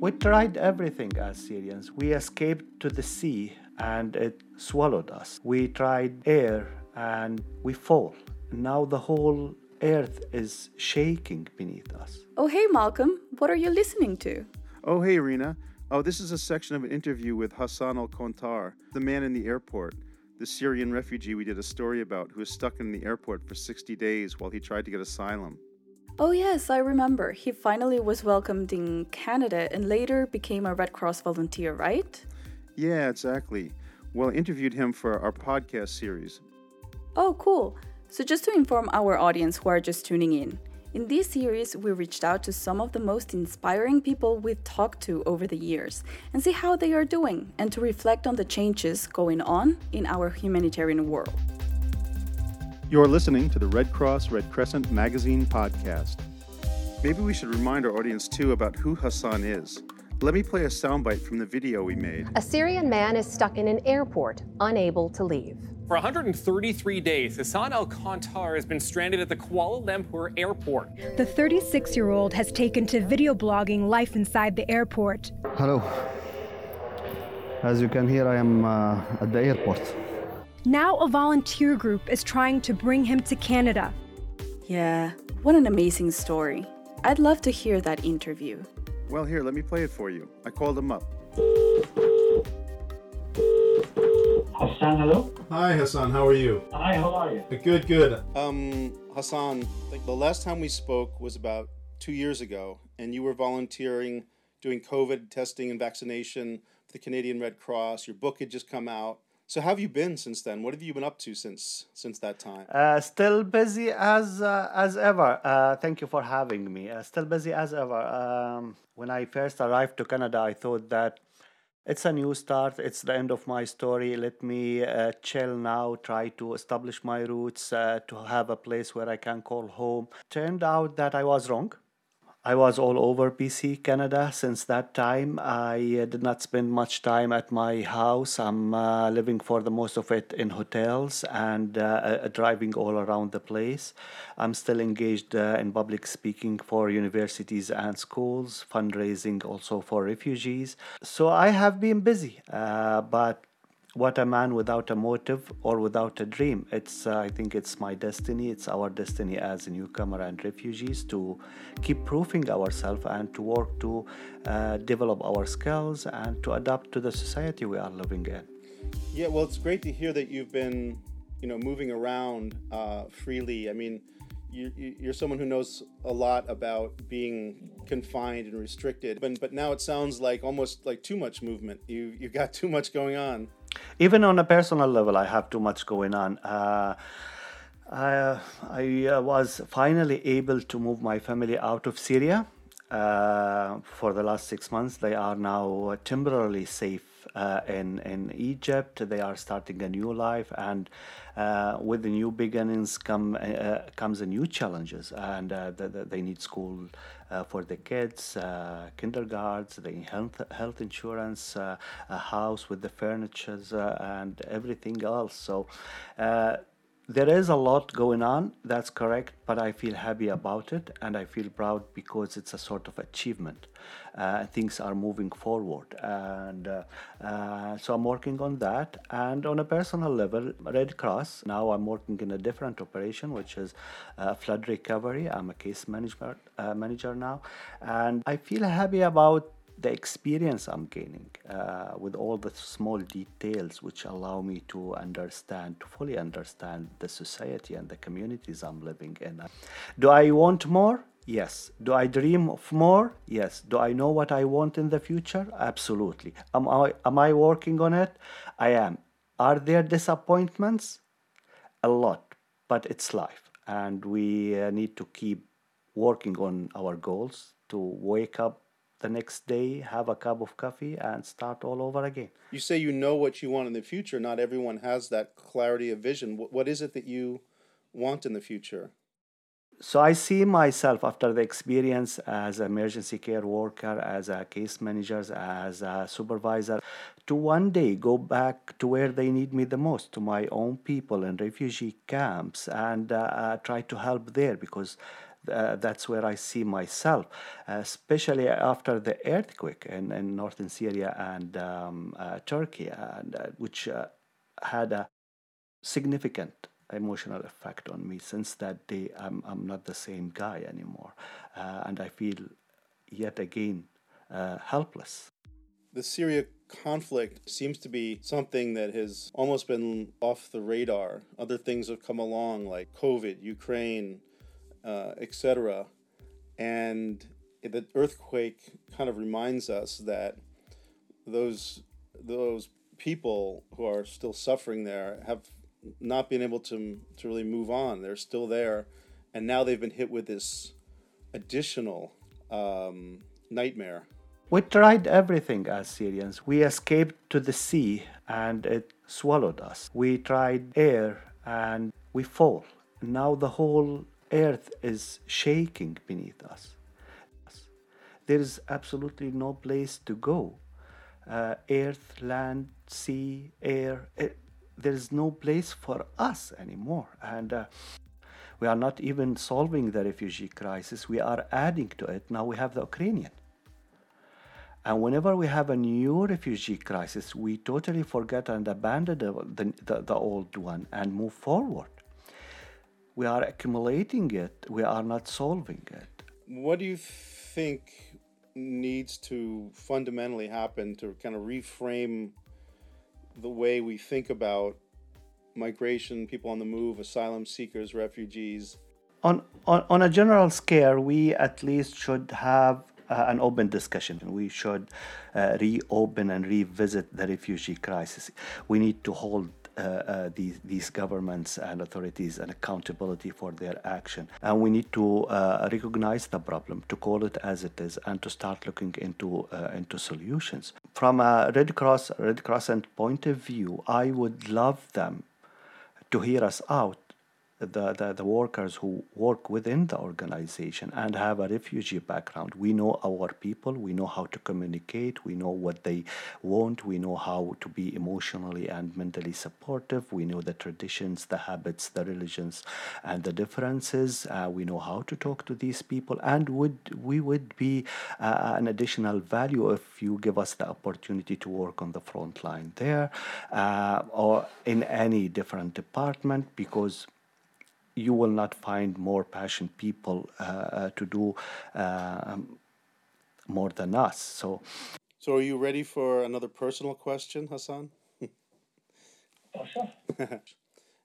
We tried everything as Syrians. We escaped to the sea and it swallowed us. We tried air and we fall. Now the whole earth is shaking beneath us. Oh, hey, Malcolm. What are you listening to? Oh, hey, Rena. Oh, this is a section of an interview with Hassan al Kontar, the man in the airport, the Syrian refugee we did a story about who was stuck in the airport for 60 days while he tried to get asylum. Oh, yes, I remember. He finally was welcomed in Canada and later became a Red Cross volunteer, right? Yeah, exactly. Well, I interviewed him for our podcast series. Oh, cool. So, just to inform our audience who are just tuning in, in this series, we reached out to some of the most inspiring people we've talked to over the years and see how they are doing and to reflect on the changes going on in our humanitarian world. You're listening to the Red Cross Red Crescent Magazine podcast. Maybe we should remind our audience too about who Hassan is. Let me play a soundbite from the video we made. A Syrian man is stuck in an airport, unable to leave. For 133 days, Hassan Al Kontar has been stranded at the Kuala Lumpur airport. The 36 year old has taken to video blogging life inside the airport. Hello. As you can hear, I am uh, at the airport. Now, a volunteer group is trying to bring him to Canada. Yeah, what an amazing story. I'd love to hear that interview. Well, here, let me play it for you. I called him up. Hassan, hello. Hi, Hassan. How are you? Hi, how are you? Good, good. Um, Hassan, like the last time we spoke was about two years ago, and you were volunteering doing COVID testing and vaccination for the Canadian Red Cross. Your book had just come out. So how have you been since then? What have you been up to since since that time? Uh, still busy as uh, as ever. Uh, thank you for having me. Uh, still busy as ever. Um, when I first arrived to Canada, I thought that it's a new start. It's the end of my story. Let me uh, chill now. Try to establish my roots. Uh, to have a place where I can call home. Turned out that I was wrong. I was all over BC, Canada since that time. I uh, did not spend much time at my house. I'm uh, living for the most of it in hotels and uh, driving all around the place. I'm still engaged uh, in public speaking for universities and schools, fundraising also for refugees. So I have been busy, uh, but what a man without a motive or without a dream. It's uh, i think it's my destiny. It's our destiny as a newcomer and refugees to keep proving ourselves and to work to uh, develop our skills and to adapt to the society we are living in. Yeah well it's great to hear that you've been you know moving around uh, freely. I mean you, you're someone who knows a lot about being confined and restricted but, but now it sounds like almost like too much movement. You, you've got too much going on even on a personal level, I have too much going on. Uh, I, I uh, was finally able to move my family out of Syria. Uh, for the last six months, they are now temporarily safe uh, in in Egypt. They are starting a new life, and uh, with the new beginnings come uh, comes a new challenges, and uh, the, the, they need school uh, for the kids, uh, kindergartens, the health health insurance, a house with the furnitures and everything else. So there is a lot going on that's correct but i feel happy about it and i feel proud because it's a sort of achievement. Uh, things are moving forward and uh, uh, so i'm working on that. And on a personal level red cross now i'm working in a different operation which is uh, flood recovery. I'm a case manager, uh, manager now and i feel happy about the experience I'm gaining uh, with all the small details which allow me to understand, to fully understand the society and the communities I'm living in. Do I want more? Yes. Do I dream of more? Yes. Do I know what I want in the future? Absolutely. Am I, am I working on it? I am. Are there disappointments? A lot, but it's life. And we uh, need to keep working on our goals to wake up the next day, have a cup of coffee, and start all over again. You say you know what you want in the future. Not everyone has that clarity of vision. What is it that you want in the future? So I see myself after the experience as emergency care worker, as a case manager, as a supervisor, to one day go back to where they need me the most, to my own people in refugee camps, and uh, uh, try to help there because Uh, that's where I see myself, especially after the earthquake in, in northern Syria and um, uh, Turkey, and uh, which uh, had a significant emotional effect on me. Since that day, I'm, I'm not the same guy anymore, and I feel yet again helpless. The Syria conflict seems to be something that has almost been off the radar. Other things have come along, like COVID, Ukraine, uh, etc. And the earthquake kind of reminds us that those those people who are still suffering there have not been able to to really move on. They're still there, and now they've been hit with this additional um, nightmare. We tried everything as Syrians. We escaped to the sea and it swallowed us. We tried air and we fall. Now the whole earth is shaking beneath us. There is absolutely no place to go. Uh, earth, land, sea, air, it, there is no place for us anymore. And uh, we are not even solving the refugee crisis, we are adding to it. Now we have the Ukrainian. And whenever we have a new refugee crisis, we totally forget and abandon the, the, the old one and move forward we are accumulating it, we are not solving it. What do you think needs to fundamentally happen to kind of reframe the way we think about migration, people on the move, asylum seekers, refugees? On, on, on a general scale, we at least should have uh, an open discussion. We should uh, reopen and revisit the refugee crisis. We need to hold these, these governments and authorities and accountability for their action. And we need to uh, recognize the problem, to call it as it is, and to start looking into uh, into solutions. From a Red Cross Red Crescent point of view, I would love them to hear us out the, the, the workers who work within the organization and have a refugee background. We know our people, we know how to communicate, we know what they want, we know how to be emotionally and mentally supportive, we know the traditions, the habits, the religions, and the differences. Uh, we know how to talk to these people, and would we would be uh, an additional value if you give us the opportunity to work on the front line there uh, or in any different department because you will not find more passionate people uh, uh, to do um, more than us. So, so are you ready for another personal question, Hassan? Oh, sure.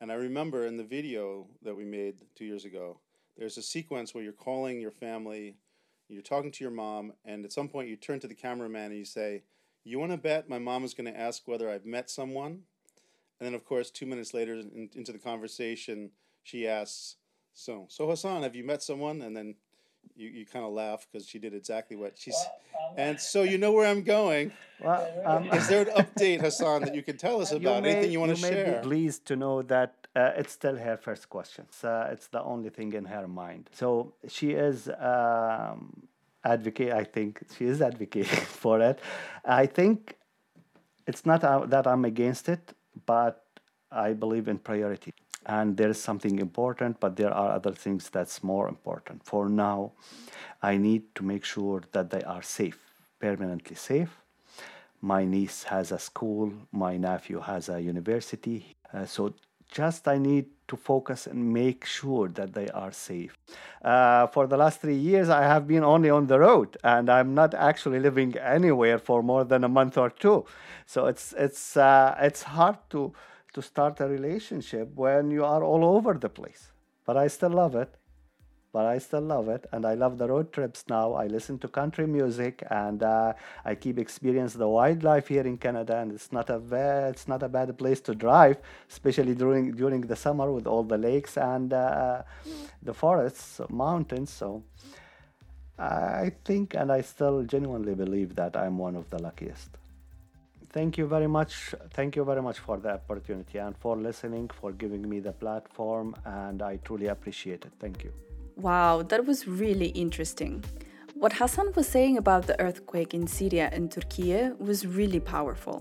and I remember in the video that we made two years ago, there's a sequence where you're calling your family, you're talking to your mom, and at some point you turn to the cameraman and you say, "You want to bet my mom is going to ask whether I've met someone?" And then, of course, two minutes later in, into the conversation, she asks, "So, so Hassan, have you met someone?" And then you, you kind of laugh because she did exactly what she's. And so you know where I'm going. Well, um, Is there an update, Hassan, that you can tell us about? May, Anything you want to share? You may be pleased to know that uh, it's still her first question. Uh, it's the only thing in her mind. So she is. Um, advocate i think she is advocating for it i think it's not uh, that i'm against it but i believe in priority and there is something important but there are other things that's more important. For now i need to make sure that they are safe permanently safe. My niece has a school my nephew has a university uh, so just i need to focus and make sure that they are safe. Uh, for the last three years i have been only on the road and i'm not actually living anywhere for more than a month or two. So it's it's uh, it's hard to to start a relationship when you are all over the place. But I still love it. But I still love it, and I love the road trips now. I listen to country music, and uh, I keep experience the wildlife here in Canada. And it's not a bad, it's not a bad place to drive, especially during during the summer with all the lakes and uh, the forests, mountains. So I think, and I still genuinely believe that I'm one of the luckiest thank you very much. Thank you very much for the opportunity and for listening, for giving me the platform, and I truly appreciate it. Thank you. Wow, that was really interesting. What Hassan was saying about the earthquake in Syria and Turkey was really powerful.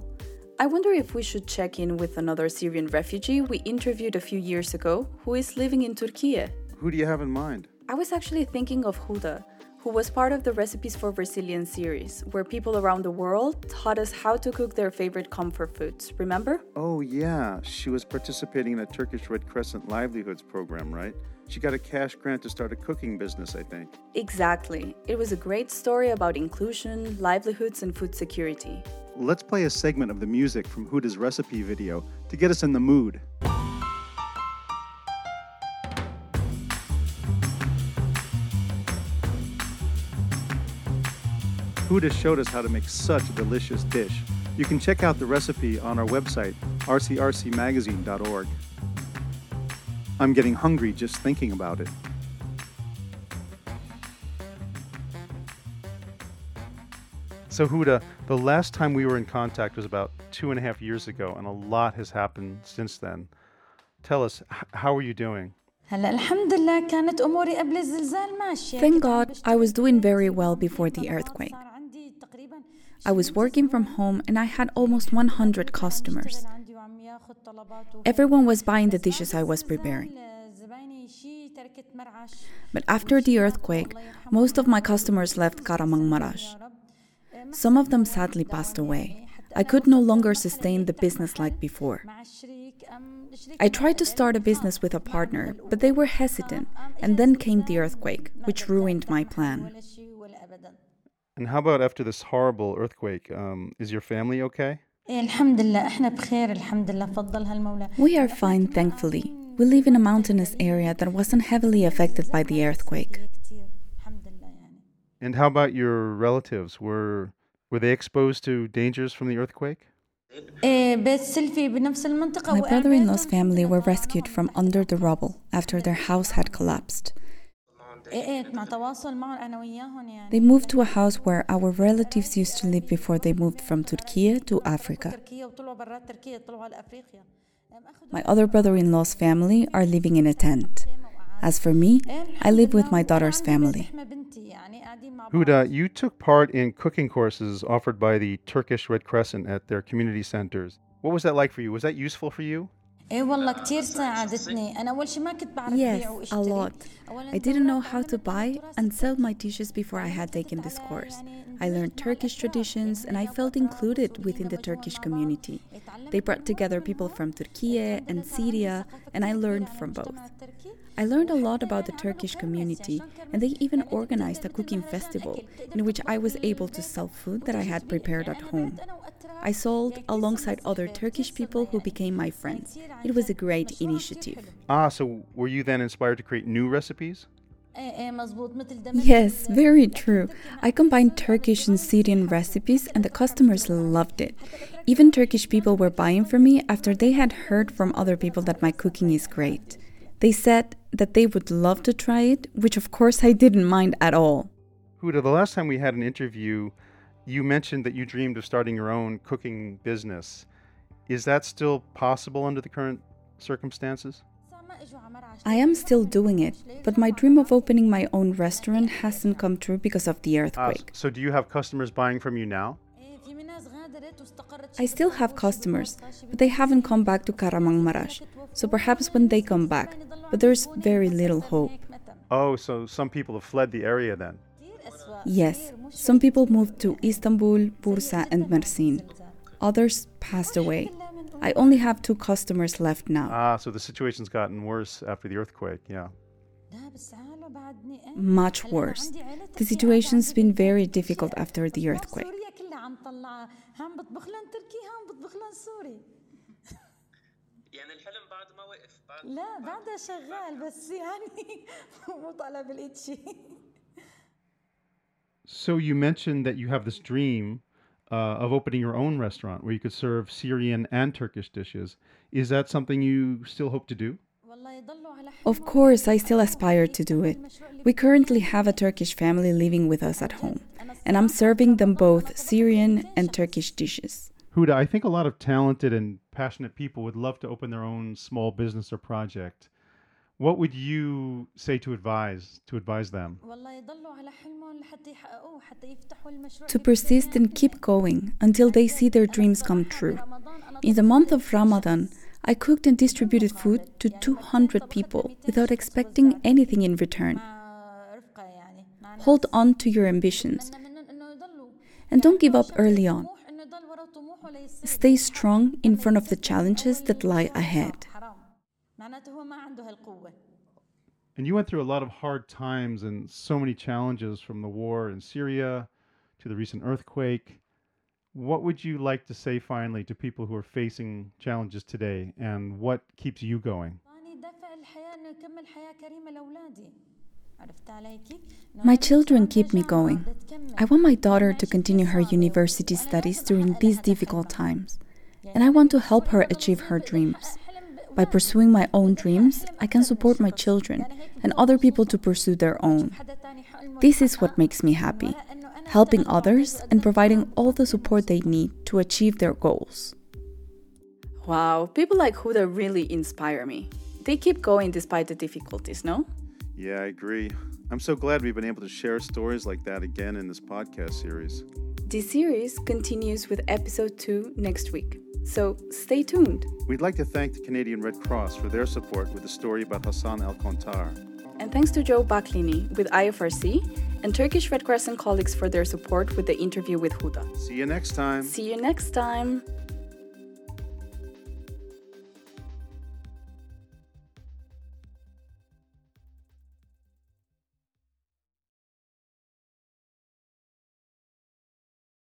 I wonder if we should check in with another Syrian refugee we interviewed a few years ago who is living in Turkey. Who do you have in mind? I was actually thinking of Huda, who was part of the Recipes for Resilience series, where people around the world taught us how to cook their favorite comfort foods. Remember? Oh, yeah. She was participating in a Turkish Red Crescent Livelihoods program, right? She got a cash grant to start a cooking business, I think. Exactly. It was a great story about inclusion, livelihoods, and food security. Let's play a segment of the music from Huda's recipe video to get us in the mood. Huda showed us how to make such a delicious dish. You can check out the recipe on our website, rcrcmagazine.org. I'm getting hungry just thinking about it. So, Huda, the last time we were in contact was about two and a half years ago, and a lot has happened since then. Tell us, how are you doing? Thank God I was doing very well before the earthquake. I was working from home and I had almost 100 customers. Everyone was buying the dishes I was preparing. But after the earthquake, most of my customers left Kahramanmaraş. Some of them sadly passed away. I could no longer sustain the business like before. I tried to start a business with a partner, but they were hesitant, and then came the earthquake, which ruined my plan. And how about after this horrible earthquake? Um, is your family okay? We are fine, thankfully. We live in a mountainous area that wasn't heavily affected by the earthquake. And how about your relatives? Were were they exposed to dangers from the earthquake? My brother in law's family were rescued from under the rubble after their house had collapsed. They moved to a house where our relatives used to live before they moved from Turkey to Africa. My other brother in law's family are living in a tent. As for me, I live with my daughter's family. Huda, you took part in cooking courses offered by the Turkish Red Crescent at their community centers. What was that like for you? Was that useful for you? Yes, a lot. I didn't know how to buy and sell my dishes before I had taken this course. I learned Turkish traditions and I felt included within the Turkish community. They brought together people from Turkey and Syria, and I learned from both. I learned a lot about the Turkish community, and they even organized a cooking festival in which I was able to sell food that I had prepared at home. I sold alongside other Turkish people who became my friends. It was a great initiative. Ah, so were you then inspired to create new recipes? Yes, very true. I combined Turkish and Syrian recipes, and the customers loved it. Even Turkish people were buying from me after they had heard from other people that my cooking is great. They said that they would love to try it, which of course I didn't mind at all. Huda, the last time we had an interview, you mentioned that you dreamed of starting your own cooking business. Is that still possible under the current circumstances? I am still doing it, but my dream of opening my own restaurant hasn't come true because of the earthquake. Ah, so do you have customers buying from you now? I still have customers, but they haven't come back to Kahramanmaraş. So perhaps when they come back, but there's very little hope. Oh, so some people have fled the area then. Yes, some people moved to Istanbul, Bursa, and Mersin. Others passed away. I only have two customers left now. Ah, so the situation's gotten worse after the earthquake, yeah. Much worse. The situation's been very difficult after the earthquake. لا بعدها شغال بس يعني مو طالع بالايد شيء So you mentioned that you have this dream uh, of opening your own restaurant where you could serve Syrian and Turkish dishes. Is that something you still hope to do? Of course, I still aspire to do it. We currently have a Turkish family living with us at home, and I'm serving them both Syrian and Turkish dishes. Huda, I think a lot of talented and passionate people would love to open their own small business or project. What would you say to advise to advise them? To persist and keep going until they see their dreams come true. In the month of Ramadan, I cooked and distributed food to 200 people without expecting anything in return. Hold on to your ambitions and don't give up early on. Stay strong in front of the challenges that lie ahead. And you went through a lot of hard times and so many challenges from the war in Syria to the recent earthquake. What would you like to say finally to people who are facing challenges today and what keeps you going? My children keep me going. I want my daughter to continue her university studies during these difficult times, and I want to help her achieve her dreams. By pursuing my own dreams, I can support my children and other people to pursue their own. This is what makes me happy helping others and providing all the support they need to achieve their goals. Wow, people like Huda really inspire me. They keep going despite the difficulties, no? Yeah, I agree. I'm so glad we've been able to share stories like that again in this podcast series. This series continues with episode 2 next week, so stay tuned. We'd like to thank the Canadian Red Cross for their support with the story about Hassan Al Kontar. And thanks to Joe Baklini with IFRC and Turkish Red Crescent colleagues for their support with the interview with Huda. See you next time. See you next time.